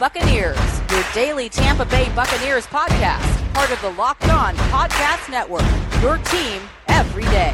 Buccaneers, your daily Tampa Bay Buccaneers podcast, part of the Locked On Podcast Network. Your team every day.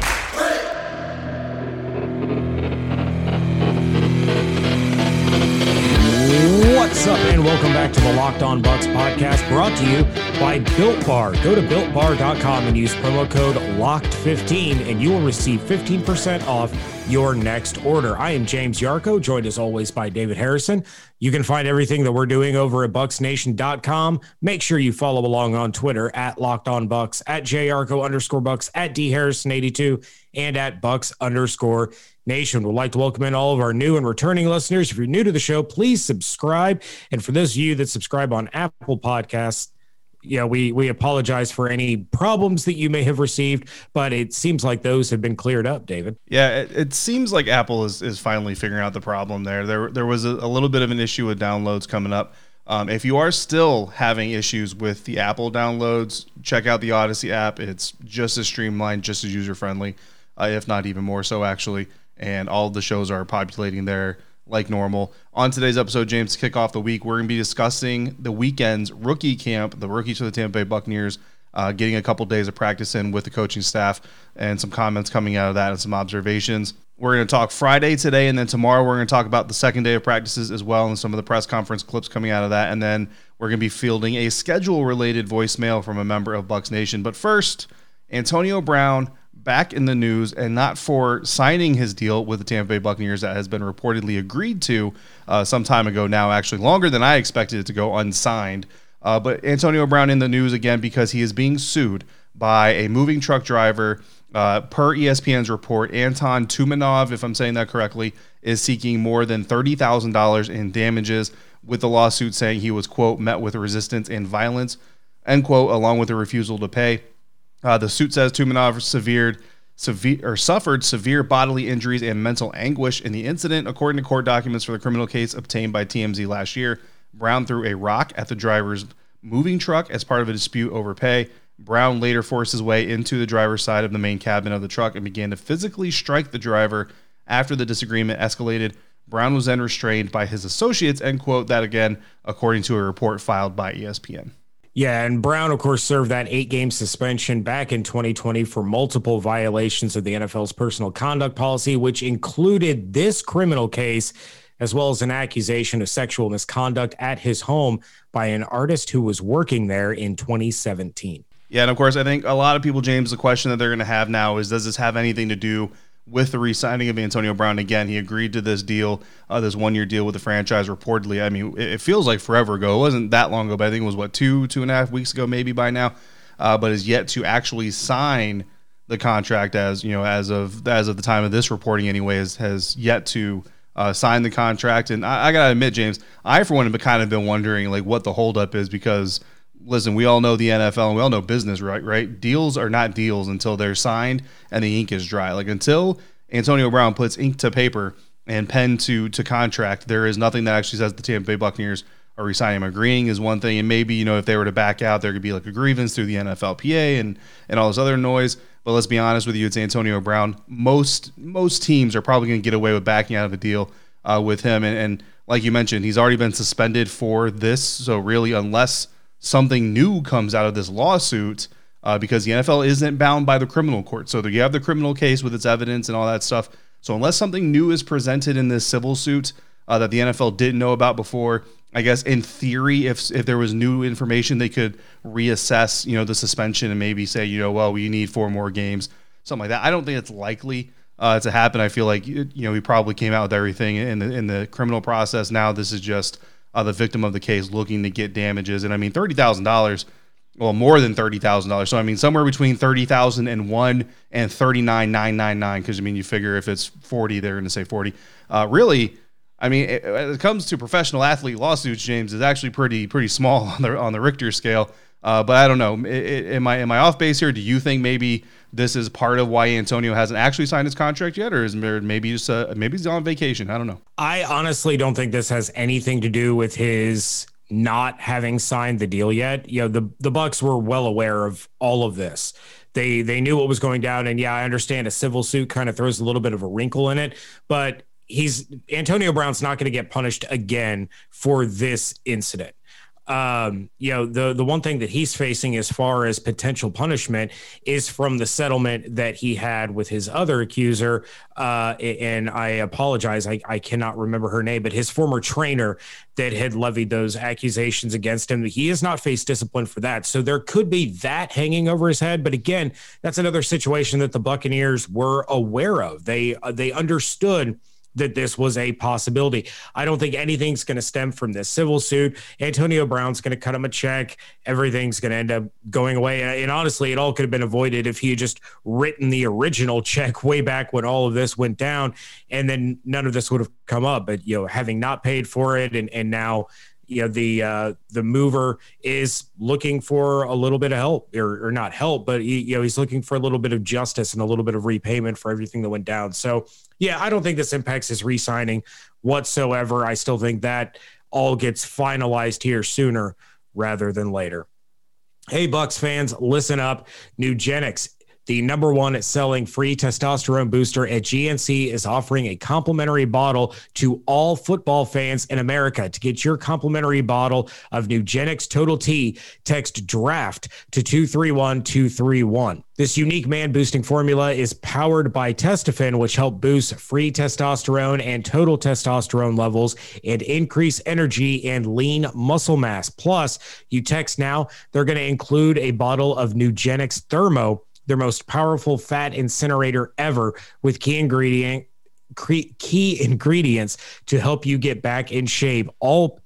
What's up, and welcome back to the Locked On Bucs podcast brought to you by Built Bar. Go to builtbar.com and use promo code LOCKED15, and you will receive 15% off your next order. I am James Yarcho, joined as always by David Harrison. You can find everything that we're doing over at bucsnation.com. Make sure you follow along on Twitter at Locked On Bucs, at JYarcho underscore Bucs, at D Harrison82, and at Bucs underscore Nation. We'd like to welcome in all of our new and returning listeners. If you're new to the show, please subscribe. And for those of you that subscribe on Apple Podcasts, yeah, we we apologize for any problems that you may have received, but it seems like those have been cleared up, David. Yeah, it, it seems like Apple is, is finally figuring out the problem there. There there was a, a little bit of an issue with downloads coming up. Um, if you are still having issues with the Apple downloads, check out the Odyssey app. It's just as streamlined, just as user friendly, uh, if not even more so, actually and all the shows are populating there like normal. On today's episode, James, to kick off the week, we're going to be discussing the weekend's rookie camp, the rookies for the Tampa Bay Buccaneers, uh, getting a couple days of practice in with the coaching staff, and some comments coming out of that and some observations. We're going to talk Friday today, and then tomorrow we're going to talk about the second day of practices as well, and some of the press conference clips coming out of that. And then we're going to be fielding a schedule related voicemail from a member of Bucs Nation. But first, Antonio Brown back in the news and not for signing his deal with the Tampa Bay Buccaneers that has been reportedly agreed to uh, some time ago now, actually longer than I expected it to go unsigned. Uh, but Antonio Brown in the news again because he is being sued by a moving truck driver. Uh, per ESPN's report, Anton Tumanov, if I'm saying that correctly, is seeking more than $30,000 in damages with the lawsuit saying he was, quote, met with resistance and violence, end quote, along with a refusal to pay. Uh, the suit says Tumanov severed, severe, or suffered severe bodily injuries and mental anguish in the incident, according to court documents for the criminal case obtained by TMZ last year. Brown threw a rock at the driver's moving truck as part of a dispute over pay. Brown later forced his way into the driver's side of the main cabin of the truck and began to physically strike the driver. After the disagreement escalated, Brown was then restrained by his associates, end quote. That again, according to a report filed by ESPN. Yeah, and Brown, of course, served that eight game suspension back in 2020 for multiple violations of the NFL's personal conduct policy, which included this criminal case, as well as an accusation of sexual misconduct at his home by an artist who was working there in 2017. Yeah, and of course, I think a lot of people, James, the question that they're going to have now is does this have anything to do with the re-signing of Antonio Brown again. He agreed to this deal, uh, this one-year deal with the franchise. Reportedly, I mean, it, feels like forever ago. It wasn't that long ago, but I think it was what two, two and a half weeks ago, maybe by now. Uh, but is yet to actually sign the contract as you know as of as of the time of this reporting, anyways, has yet to uh, sign the contract. And I, I gotta admit, James, I for one have kind of been wondering like what the holdup is because listen, we all know the NFL and we all know business, right? Right? Deals are not deals until they're signed and the ink is dry. Like until Antonio Brown puts ink to paper and pen to to contract, there is nothing that actually says the Tampa Bay Buccaneers are resigning. Agreeing is one thing, and maybe you know if they were to back out, there could be like a grievance through the NFLPA and and all this other noise. But let's be honest with you, it's Antonio Brown. Most most teams are probably going to get away with backing out of a deal uh, with him, and, and like you mentioned, he's already been suspended for this. So really, unless something new comes out of this lawsuit uh, because the NFL isn't bound by the criminal court. So you have the criminal case with its evidence and all that stuff. So unless something new is presented in this civil suit uh, that the NFL didn't know about before, I guess in theory, if if there was new information, they could reassess, you know, the suspension and maybe say, you know, well, we need four more games, something like that. I don't think it's likely uh, to happen. I feel like you know we probably came out with everything in the in the criminal process. Now this is just uh, the victim of the case looking to get damages. And I mean, thirty thousand dollars, well, more than thirty thousand dollars. So I mean, somewhere between thirty thousand and one and thirty nine nine nine nine. Because I mean, you figure if it's forty, they're going to say forty. Uh, really, I mean, it, it comes to professional athlete lawsuits, James is actually pretty pretty small on the on the Richter scale. Uh, but I don't know. Am I am I off base here? Do you think maybe this is part of why Antonio hasn't actually signed his contract yet, or is maybe just uh, maybe he's on vacation? I don't know. I honestly don't think this has anything to do with his not having signed the deal yet. You know, the the Bucs were well aware of all of this. They they knew what was going down, and yeah, I understand a civil suit kind of throws a little bit of a wrinkle in it, but he's Antonio Brown's not going to get punished again for this incident um, you know, the the one thing that he's facing as far as potential punishment is from the settlement that he had with his other accuser. Uh, and I apologize, I, I cannot remember her name, but his former trainer that had levied those accusations against him. He has not faced discipline for that. So there could be that hanging over his head. But again, that's another situation that the Buccaneers were aware of. They uh, they understood that this was a possibility. I don't think anything's going to stem from this civil suit. Antonio Brown's going to cut him a check. Everything's going to end up going away. And honestly, it all could have been avoided if he had just written the original check way back when all of this went down, and then none of this would have come up. But you know, having not paid for it, and and now you know the uh, the mover is looking for a little bit of help or, or not help but he, you know he's looking for a little bit of justice and a little bit of repayment for everything that went down. So yeah i don't think this impacts his re-signing whatsoever. I still think that all gets finalized here sooner rather than later. Hey, Bucs fans, listen up. Nugenix the number one selling free testosterone booster at GNC is offering a complimentary bottle to all football fans in America. To get your complimentary bottle of Nugenix Total T, text DRAFT to 231231. This unique man boosting formula is powered by Testofen, which help boost free testosterone and total testosterone levels and increase energy and lean muscle mass. Plus, you text now, they're going to include a bottle of Nugenix Thermo their most powerful fat incinerator ever with key ingredient key ingredients to help you get back in shape all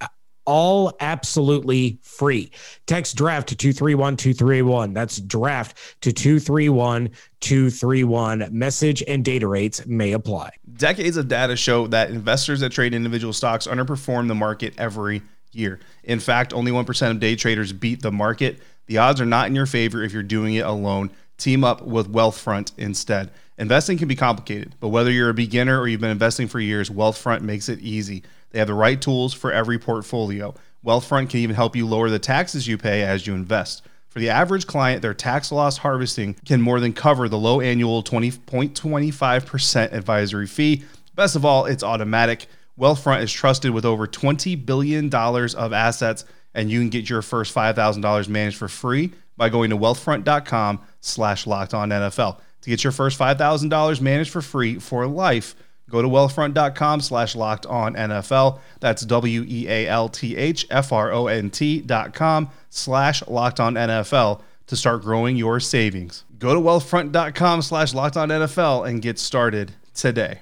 all absolutely free. Text draft to 231231. That's draft to 231231. Message and data rates may apply. Decades of data show that investors that trade individual stocks underperform the market every year. In fact, only 1% of day traders beat the market. The odds are not in your favor if you're doing it alone. Team up with Wealthfront instead. Investing can be complicated, but whether you're a beginner or you've been investing for years, Wealthfront makes it easy. They have the right tools for every portfolio. Wealthfront can even help you lower the taxes you pay as you invest. For the average client, their tax loss harvesting can more than cover the low annual 20.25% advisory fee. Best of all, it's automatic. Wealthfront is trusted with over $20 billion of assets, and you can get your first $5,000 managed for free by going to wealthfront.com slash locked on NFL. To get your first $5,000 managed for free for life, go to wealthfront.com slash locked on NFL. That's W E A L T H F R O N T dot com slash locked on NFL to start growing your savings. Go to wealthfront.com slash locked on NFL and get started today.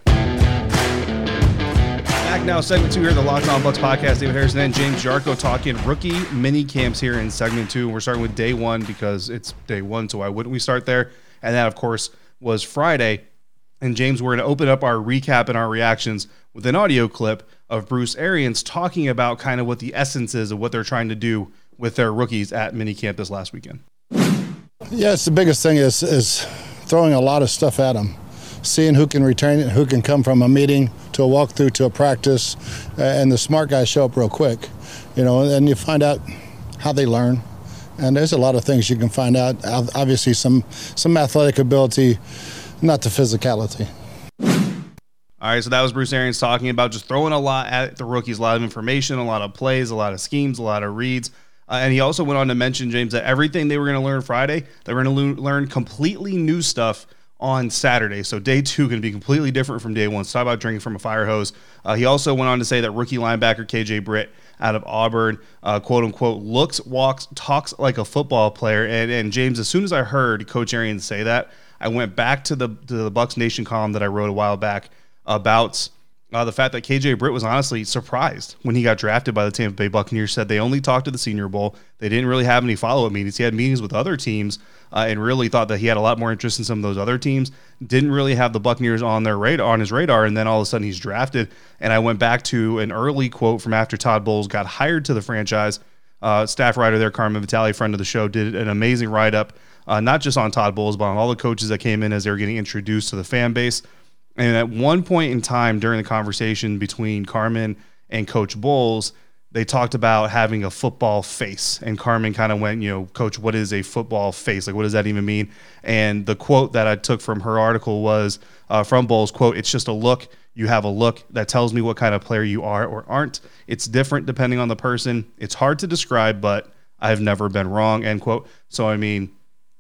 Back now, segment two here, the Locked On Bucs podcast. David Harrison and James Yarcho talking rookie mini camps here in segment two. We're starting with day one because it's day one, so why wouldn't we start there? And that, of course, was Friday. And James, we're going to open up our recap and our reactions with an audio clip of Bruce Arians talking about kind of what the essence is of what they're trying to do with their rookies at mini minicamp this last weekend. Yeah, it's the biggest thing is is throwing a lot of stuff at them seeing who can retain it, who can come from a meeting to a walkthrough to a practice, uh, and the smart guys show up real quick, you know, and you find out how they learn. And there's a lot of things you can find out. Obviously, some some athletic ability, not the physicality. All right, so that was Bruce Arians talking about just throwing a lot at the rookies, a lot of information, a lot of plays, a lot of schemes, a lot of reads. Uh, and he also went on to mention, James, that everything they were going to learn Friday, they were going to learn completely new stuff on Saturday. So day two going to be completely different from day one. So talk about drinking from a fire hose. Uh, he also went on to say that rookie linebacker KJ Britt out of Auburn, uh, quote unquote, looks, walks, talks like a football player. And, and James, as soon as I heard Coach Arians say that, I went back to the to the Bucs Nation column that I wrote a while back about uh, the fact that KJ Britt was honestly surprised when he got drafted by the Tampa Bay Buccaneers. Said they only talked to the Senior Bowl. They didn't really have any follow up meetings. He had meetings with other teams uh, and really thought that he had a lot more interest in some of those other teams. Didn't really have the Buccaneers on their radar on his radar, and then all of a sudden he's drafted. And I went back to an early quote from after Todd Bowles got hired to the franchise. Uh, staff writer there, Carmen Vitale, friend of the show, did an amazing write up, uh, not just on Todd Bowles, but on all the coaches that came in as they were getting introduced to the fan base. And at one point in time during the conversation between Carmen and Coach Bowles, they talked about having a football face. And Carmen kind of went, you know, Coach, what is a football face? Like, what does that even mean? And the quote that I took from her article was uh, from Bowles, quote, it's just a look You have a look that tells me what kind of player you are or aren't. It's different depending on the person. It's hard to describe, but I've never been wrong. End quote. So I mean,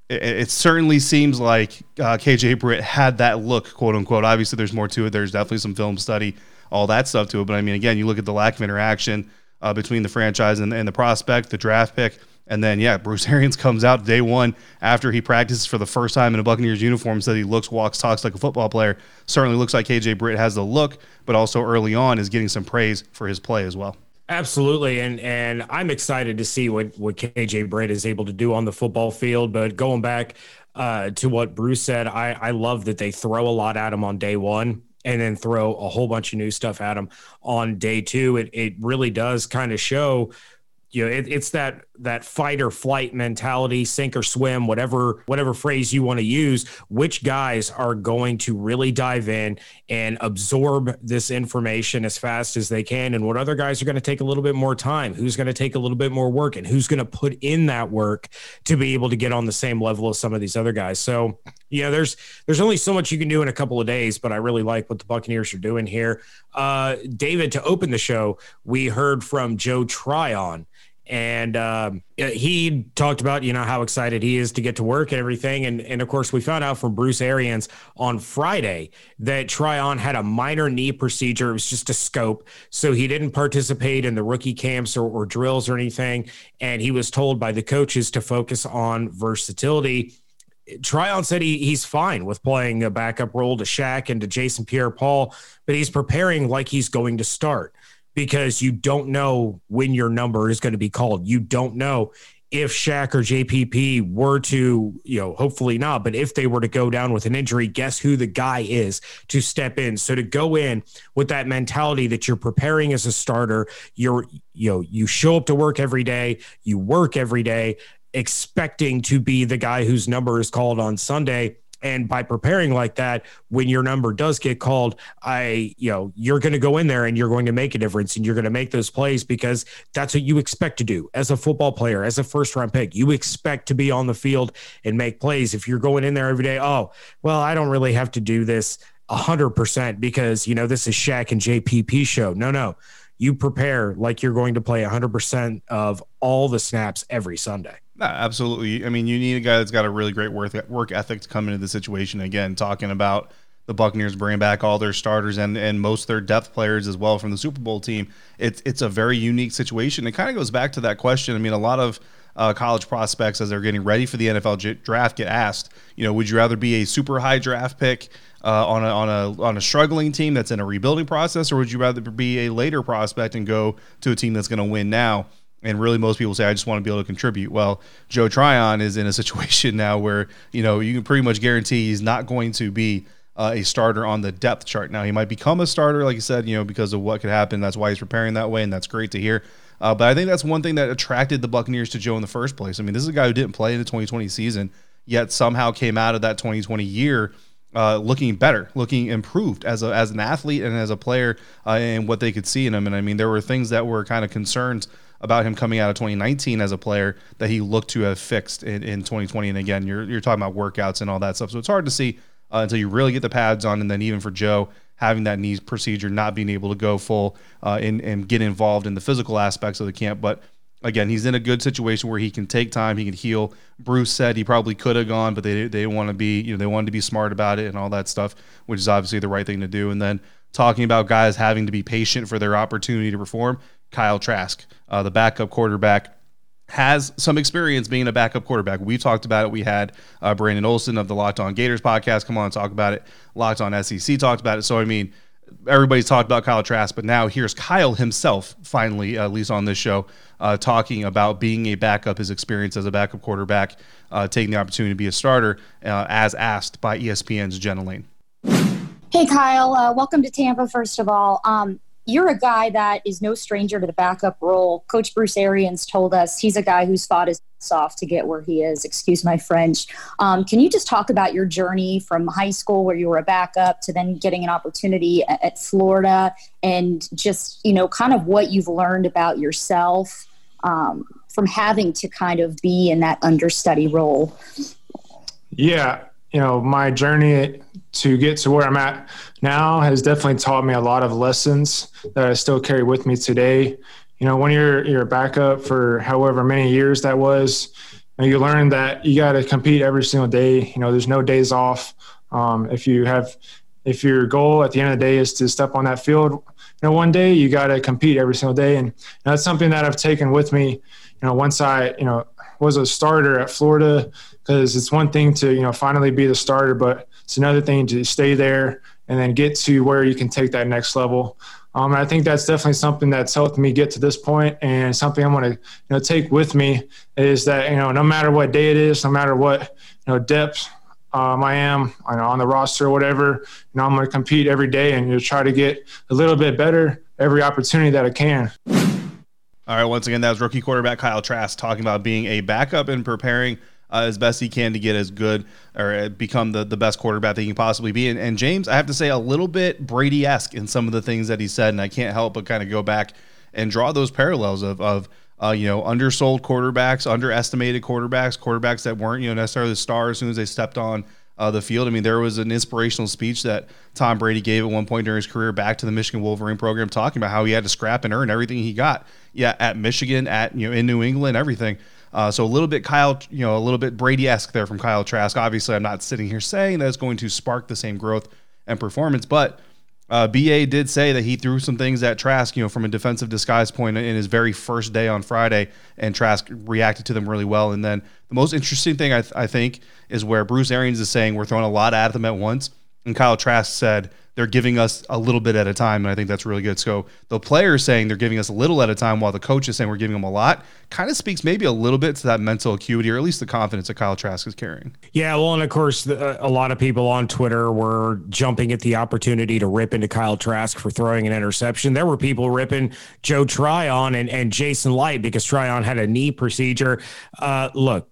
it, it certainly seems like uh, KJ Britt had that look, quote unquote. Obviously, there's more to it. There's definitely some film study, all that stuff to it. But I mean, again, you look at the lack of interaction uh, between the franchise and, and the prospect, the draft pick. And then, yeah, Bruce Arians comes out day one after he practices for the first time in a Buccaneers uniform, said he looks, walks, talks like a football player. Certainly looks like KJ Britt has the look, but also early on is getting some praise for his play as well. Absolutely, and and I'm excited to see what what KJ Britt is able to do on the football field. But going back uh, to what Bruce said, I I love that they throw a lot at him on day one and then throw a whole bunch of new stuff at him on day two. It it really does kind of show you know, it, it's that that fight or flight mentality, sink or swim, whatever whatever phrase you want to use. Which guys are going to really dive in and absorb this information as fast as they can, and what other guys are going to take a little bit more time? Who's going to take a little bit more work, and who's going to put in that work to be able to get on the same level as some of these other guys? So, you know, there's there's only so much you can do in a couple of days, but I really like what the Buccaneers are doing here. Uh, David, to open the show, we heard from Joe Tryon and um, he talked about you know how excited he is to get to work and everything and and of course we found out from Bruce Arians on Friday that Tryon had a minor knee procedure it was just a scope so he didn't participate in the rookie camps or, or drills or anything and he was told by the coaches to focus on versatility Tryon said he, he's fine with playing a backup role to Shaq and to Jason Pierre Paul, but he's preparing like he's going to start because you don't know when your number is going to be called. You don't know if Shaq or JPP were to, you know, hopefully not, but if they were to go down with an injury, guess who the guy is to step in? So to go in with that mentality that you're preparing as a starter, you're, you know, you show up to work every day, you work every day, expecting to be the guy whose number is called on Sunday. And by preparing like that when your number does get called i you know you're going to go in there and you're going to make a difference and you're going to make those plays because that's what you expect to do. As a football player as a first round pick you expect to be on the field and make plays. If you're going in there every day oh well i don't really have to do this 100% because you know this is Shaq and JPP show. No no. You prepare like you're going to play 100% of all the snaps every Sunday no, absolutely. I mean, you need a guy that's got a really great work work ethic to come into the situation. Again, talking about the Buccaneers bringing back all their starters and and most their depth players as well from the Super Bowl team. It's it's a very unique situation. It kind of goes back to that question. I mean, a lot of uh, college prospects as they're getting ready for the NFL draft get asked, you know, would you rather be a super high draft pick uh, on a on a on a struggling team that's in a rebuilding process, or would you rather be a later prospect and go to a team that's going to win now? And really, most people say, I just want to be able to contribute. Well, Joe Tryon is in a situation now where, you know, you can pretty much guarantee he's not going to be uh, a starter on the depth chart. Now, he might become a starter, like you said, you know, because of what could happen. That's why he's preparing that way, and that's great to hear. Uh, but I think that's one thing that attracted the Buccaneers to Joe in the first place. I mean, this is a guy who didn't play in the 2020 season, yet somehow came out of that 2020 year uh, looking better, looking improved as a, as an athlete and as a player, uh, and what they could see in him. And I mean, there were things that were kind of concerns about him coming out of 2019 as a player that he looked to have fixed in, in 2020. And again, you're you're talking about workouts and all that stuff, so it's hard to see uh, until you really get the pads on, and then even for Joe having that knee procedure, not being able to go full uh, and, and get involved in the physical aspects of the camp, but again, he's in a good situation where he can take time, he can heal. Bruce said he probably could have gone, but they they want to be, you know, they wanted to be smart about it and all that stuff, which is obviously the right thing to do. And then talking about guys having to be patient for their opportunity to perform, Kyle Trask, uh, the backup quarterback, has some experience being a backup quarterback. We talked about it. We had uh, Brandon Olson of the Locked On Gators podcast come on and talk about it. Locked On SEC talked about it. So, I mean, everybody's talked about Kyle Trask, but now here's Kyle himself, finally, at least on this show, uh, talking about being a backup, his experience as a backup quarterback, uh, taking the opportunity to be a starter, uh, as asked by ESPN's Jenna Laine. Hey, Kyle. Uh, welcome to Tampa, first of all. Um, you're a guy that is no stranger to the backup role. Coach Bruce Arians told us he's a guy who's fought his ass off to get where he is. Excuse my French. Um, can you just talk about your journey from high school, where you were a backup, to then getting an opportunity at, at Florida, and just you know, kind of what you've learned about yourself um, from having to kind of be in that understudy role? Yeah, you know, my journey to get to where I'm at now has definitely taught me a lot of lessons that I still carry with me today. You know, when you're you're a backup for however many years that was, you, you learn that you got to compete every single day. You know, there's no days off. Um, if you have, if your goal at the end of the day is to step on that field, you know, one day you got to compete every single day, and that's something that I've taken with me. You know, once I, you know, was a starter at Florida, because it's one thing to you know finally be the starter, but it's another thing to stay there and then get to where you can take that next level. Um, I think that's definitely something that's helped me get to this point, and something I'm going to you know take with me is that you know no matter what day it is, no matter what you know depth um, I am you know, on the roster or whatever, you know I'm going to compete every day and you know, try to get a little bit better every opportunity that I can. All right, once again, that was rookie quarterback Kyle Trask talking about being a backup and preparing uh, as best he can to get as good or uh, become the, the best quarterback that he can possibly be. And, and James, I have to say, a little bit Brady esque in some of the things that he said, and I can't help but kind of go back and draw those parallels of of uh, you know undersold quarterbacks, underestimated quarterbacks, quarterbacks that weren't you know necessarily the star as soon as they stepped on. Uh, the field. I mean, there was an inspirational speech that Tom Brady gave at one point during his career back to the Michigan Wolverine program, talking about how he had to scrap and earn everything he got. Yeah, at Michigan, at you know in New England, everything. Uh, so a little bit Kyle, you know, a little bit Brady-esque there from Kyle Trask. Obviously, I'm not sitting here saying that it's going to spark the same growth and performance, but uh, BA did say that he threw some things at Trask, you know, from a defensive disguise point in his very first day on Friday, and Trask reacted to them really well. And then the most interesting thing I, th- I think is where Bruce Arians is saying we're throwing a lot at them at once, and Kyle Trask said they're giving us a little bit at a time, and I think that's really good. So the players saying they're giving us a little at a time, while the coach is saying we're giving them a lot, kind of speaks maybe a little bit to that mental acuity, or at least the confidence that Kyle Trask is carrying. Yeah, well, and of course, the, a lot of people on Twitter were jumping at the opportunity to rip into Kyle Trask for throwing an interception. There were people ripping Joe Tryon and, and Jason Licht because Tryon had a knee procedure. Uh, look,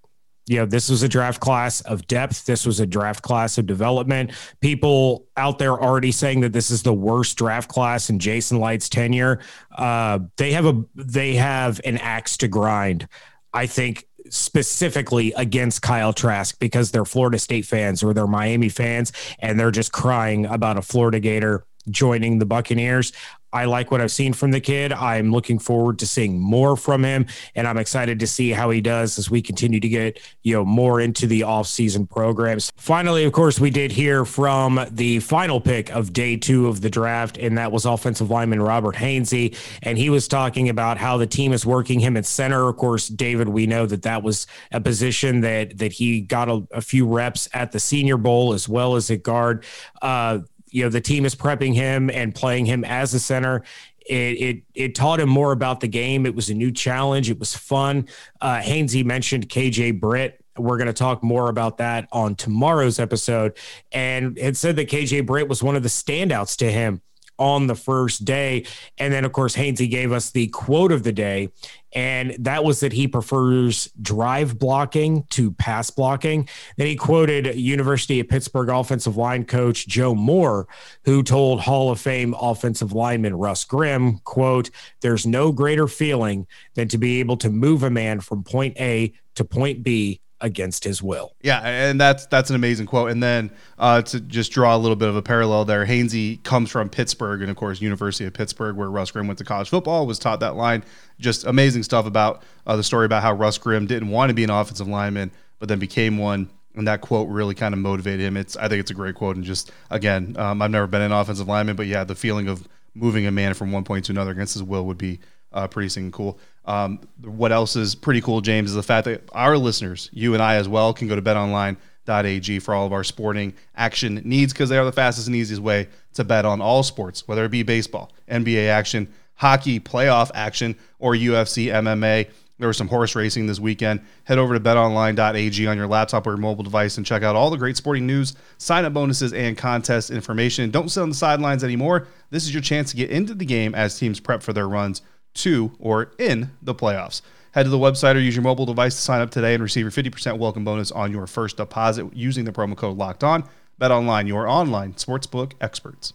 you know, this was a draft class of depth. This was a draft class of development. People out there already saying that this is the worst draft class in Jason Licht's tenure. Uh, they have a they have an axe to grind. I think specifically against Kyle Trask because they're Florida State fans or they're Miami fans and they're just crying about a Florida Gator joining the Buccaneers. I like what I've seen from the kid. I'm looking forward to seeing more from him, and I'm excited to see how he does as we continue to get you know more into the off-season programs. Finally, of course, we did hear from the final pick of day two of the draft, and that was offensive lineman Robert Hainsey, and he was talking about how the team is working him at center. Of course, David, we know that that was a position that that he got a, a few reps at the Senior Bowl as well as at guard. Uh, you know the team is prepping him and playing him as a center. It, it it taught him more about the game. It was a new challenge. It was fun. Uh, Hainsey mentioned KJ Britt. We're going to talk more about that on tomorrow's episode. And it said that KJ Britt was one of the standouts to him on the first day. And then, of course, Hainsey gave us the quote of the day, and that was that he prefers drive blocking to pass blocking. Then he quoted University of Pittsburgh offensive line coach Joe Moore, who told Hall of Fame offensive lineman Russ Grimm, quote, there's no greater feeling than to be able to move a man from point A to point B against his will. Yeah, and that's that's an amazing quote. And then uh, to just draw a little bit of a parallel there, Hainsey comes from Pittsburgh, and of course, University of Pittsburgh, where Russ Grimm went to college football, was taught that line. Just amazing stuff about uh, the story about how Russ Grimm didn't want to be an offensive lineman, but then became one. And that quote really kind of motivated him. It's I think it's a great quote. And just again, um, I've never been an offensive lineman, but yeah, the feeling of moving a man from one point to another against his will would be uh, pretty cool. Um, what else is pretty cool, James, is the fact that our listeners, you and I as well, can go to betonline.ag for all of our sporting action needs because they are the fastest and easiest way to bet on all sports, whether it be baseball, NBA action, hockey, playoff action, or UFC, MMA. There was some horse racing this weekend. Head over to betonline.ag on your laptop or your mobile device and check out all the great sporting news, sign up bonuses, and contest information. Don't sit on the sidelines anymore. This is your chance to get into the game as teams prep for their runs to or in the playoffs. Head to the website or use your mobile device to sign up today and receive your 50% welcome bonus on your first deposit using the promo code locked on. Bet online, your online sportsbook experts.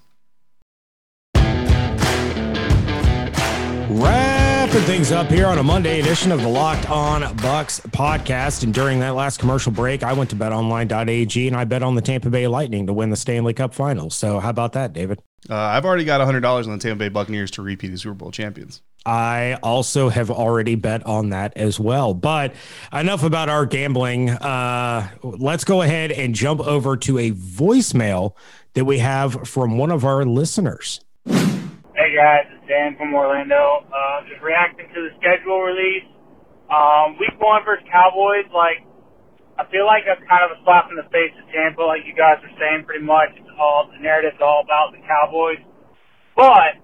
Wrapping things up here on a Monday edition of the Locked On Bucs podcast. And during that last commercial break, I went to betonline.ag and I bet on the Tampa Bay Lightning to win the Stanley Cup Finals. So, how about that, David? Uh, I've already got $100 on the Tampa Bay Buccaneers to repeat as Super Bowl champions. I also have already bet on that as well. But enough about our gambling. Uh, let's go ahead and jump over to a voicemail that we have from one of our listeners. Hey guys, it's Dan from Orlando. Uh, just reacting to the schedule release. Um, week one versus Cowboys, like, I feel like that's kind of a slap in the face of Tampa, like you guys are saying pretty much. It's all, the narrative's all about the Cowboys. But,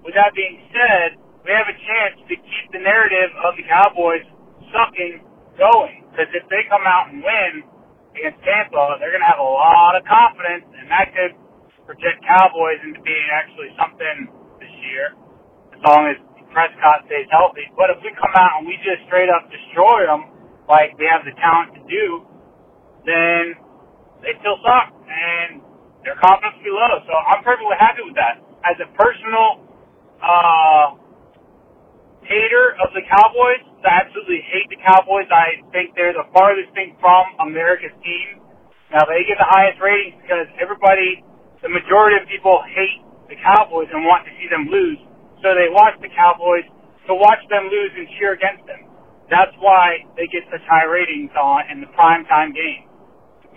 with that being said, we have a chance to keep the narrative of the Cowboys sucking going. Because if they come out and win against Tampa, they're going to have a lot of confidence, and that could project Cowboys into being actually something this year, as long as Prescott stays healthy. But if we come out and we just straight up destroy them, like we have the talent to do, then they still suck and their confidence will be low. So I'm perfectly happy with that. As a personal uh, hater of the Cowboys, I absolutely hate the Cowboys. I think they're the farthest thing from America's team. Now they get the highest ratings because everybody the majority of people hate the Cowboys and want to see them lose. So they watch the Cowboys to watch them lose and cheer against them. That's why they get such high ratings on in the primetime game.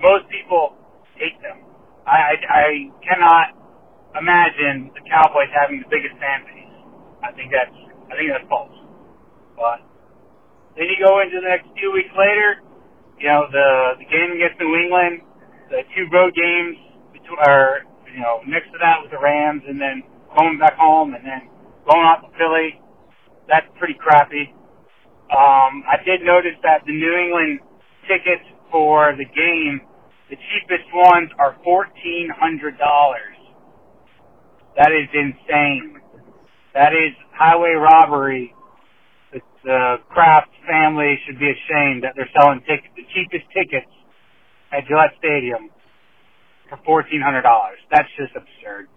Most people hate them. I, I, I cannot imagine the Cowboys having the biggest fan base. I think that's I think that's false. But then you go into the next few weeks later, you know the the game against New England, the two road games between, or you know, next to that was the Rams, and then going back home, and then going out to Philly. That's pretty crappy. Um, I did notice that the New England tickets for the game, the cheapest ones are fourteen hundred dollars. That is insane. That is highway robbery. The, Kraft family should be ashamed that they're selling tickets, the cheapest tickets at Gillette Stadium for fourteen hundred dollars. That's just absurd.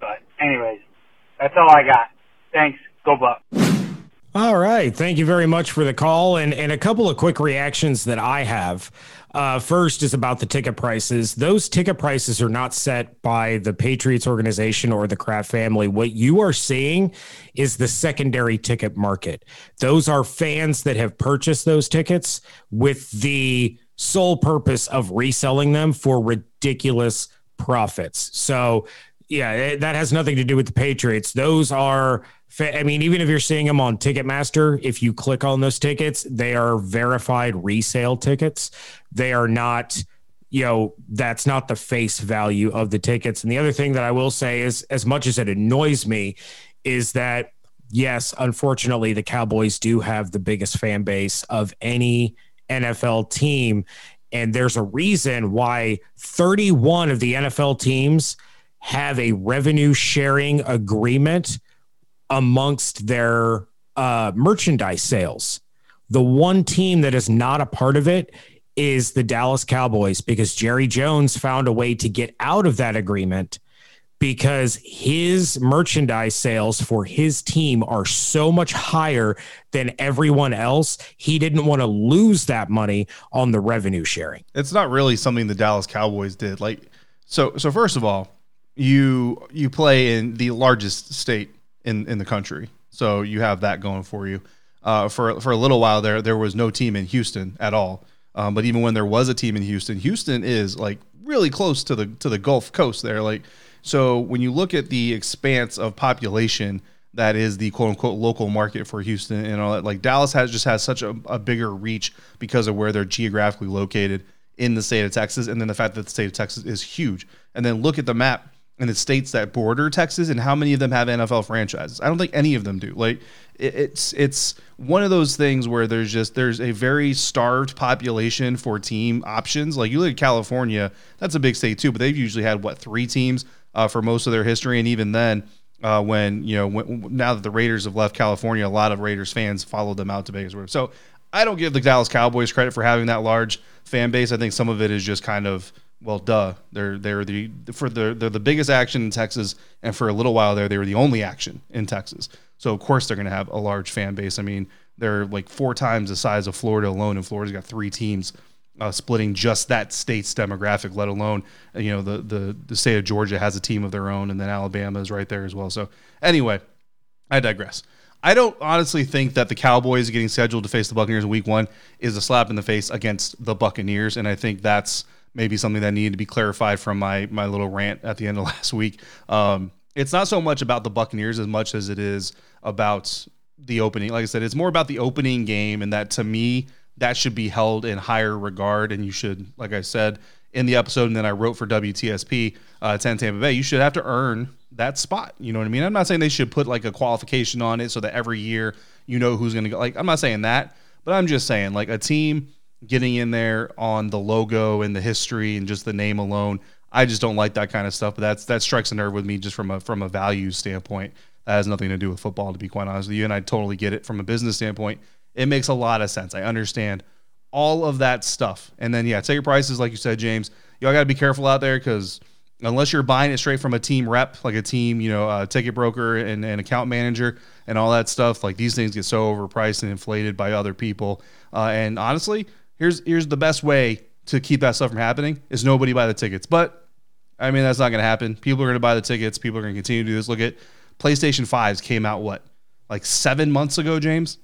But anyways, that's all I got. Thanks. Go Buck. All right. Thank you very much for the call and, and a couple of quick reactions that I have. Uh, first is about the ticket prices. Those ticket prices are not set by the Patriots organization or the Kraft family. What you are seeing is the secondary ticket market. Those are fans that have purchased those tickets with the sole purpose of reselling them for ridiculous profits. So, yeah, that has nothing to do with the Patriots. Those are, I mean, even if you're seeing them on Ticketmaster, if you click on those tickets, they are verified resale tickets. They are not, you know, that's not the face value of the tickets. And the other thing that I will say is, as much as it annoys me, is that yes, unfortunately, the Cowboys do have the biggest fan base of any NFL team. And there's a reason why 31 of the NFL teams have a revenue sharing agreement amongst their uh, merchandise sales. The one team that is not a part of it is the Dallas Cowboys because Jerry Jones found a way to get out of that agreement because his merchandise sales for his team are so much higher than everyone else. He didn't want to lose that money on the revenue sharing. It's not really something the Dallas Cowboys did. Like so so first of all, you you play in the largest state in in the country. So you have that going for you. Uh, for for a little while there there was no team in Houston at all. Um, but even when there was a team in Houston, Houston is like really close to the to the Gulf Coast there like so when you look at the expanse of population that is the quote unquote local market for Houston and all that, like Dallas has just has such a, a bigger reach because of where they're geographically located in the state of Texas, and then the fact that the state of Texas is huge. And then look at the map and the states that border Texas and how many of them have NFL franchises. I don't think any of them do. Like it, it's it's one of those things where there's just there's a very starved population for team options. Like you look at California, that's a big state too, but they've usually had what three teams uh, for most of their history, and even then. Uh, when you know, when, now that the Raiders have left California, a lot of Raiders fans followed them out to Vegas. So I don't give the Dallas Cowboys credit for having that large fan base. I think some of it is just kind of well, duh. They're they're the for the they're the biggest action in Texas, and for a little while there, they were the only action in Texas. So of course they're going to have a large fan base. I mean, they're like four times the size of Florida alone, and Florida's got three teams. Uh, splitting just that state's demographic, let alone you know the the the state of Georgia has a team of their own, and then Alabama is right there as well. So anyway, I digress. I don't honestly think that the Cowboys getting scheduled to face the Buccaneers in Week One is a slap in the face against the Buccaneers, and I think that's maybe something that needed to be clarified from my my little rant at the end of last week. Um, it's not so much about the Buccaneers as much as it is about the opening. Like I said, it's more about the opening game, and that to me, that should be held in higher regard. And you should, like I said in the episode, and then I wrote for WTSP, uh, 10 Tampa Bay, you should have to earn that spot. You know what I mean? I'm not saying they should put like a qualification on it so that every year you know who's going to go. Like, I'm not saying that, but I'm just saying like a team getting in there on the logo and the history and just the name alone. I just don't like that kind of stuff. But that's that strikes a nerve with me just from a from a value standpoint. That has nothing to do with football, to be quite honest with you. And I totally get it from a business standpoint. It makes a lot of sense. I understand all of that stuff. And then yeah, ticket prices, like you said, James. Y'all got to be careful out there because unless you're buying it straight from a team rep, like a team, you know, a ticket broker and an account manager and all that stuff, like these things get so overpriced and inflated by other people. Uh, and honestly, here's here's the best way to keep that stuff from happening is nobody buy the tickets. But I mean, that's not going to happen. People are going to buy the tickets. People are going to continue to do this. Look at PlayStation 5s came out what like seven months ago, James,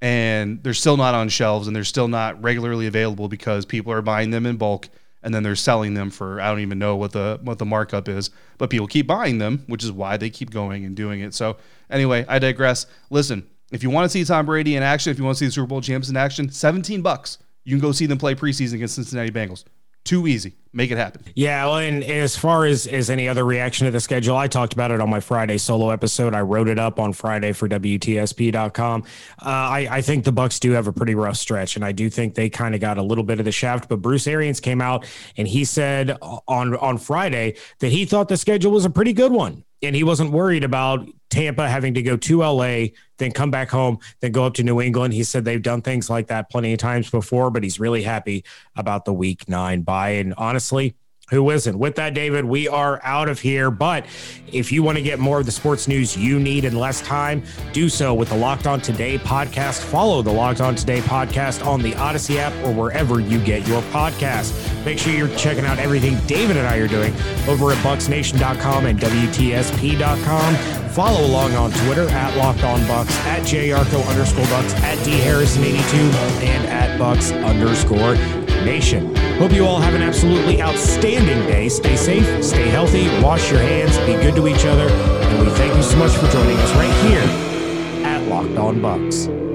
and they're still not on shelves and they're still not regularly available because people are buying them in bulk and then they're selling them for I don't even know what the what the markup is, but people keep buying them, which is why they keep going and doing it. So anyway, I digress. Listen, if you want to see Tom Brady in action, if you want to see the Super Bowl champs in action, 17 bucks. You can go see them play preseason against Cincinnati Bengals. Too easy. Make it happen. Yeah, well, and as far as as any other reaction to the schedule, I talked about it on my Friday solo episode. I wrote it up on Friday for WTSP.com. Uh, I, I think the Bucs do have a pretty rough stretch, and I do think they kind of got a little bit of the shaft. But Bruce Arians came out and he said on on Friday that he thought the schedule was a pretty good one and he wasn't worried about Tampa having to go to LA, then come back home, then go up to New England. He said they've done things like that plenty of times before, but he's really happy about the week nine bye. And honestly, who isn't? With that, David, we are out of here. But if you want to get more of the sports news you need in less time, do so with the Locked On Today podcast. Follow the Locked On Today podcast on the Odyssey app or wherever you get your podcast. Make sure you're checking out everything David and I are doing over at bucsnation.com and WTSP.com. Follow along on Twitter at Locked On Bucs, at JYarcho underscore Bucs, at DHarrison82, and at Bucs underscore Nation. Hope you all have an absolutely outstanding day. Stay safe, stay healthy, wash your hands, be good to each other, and we thank you so much for joining us right here at Locked On Bucs.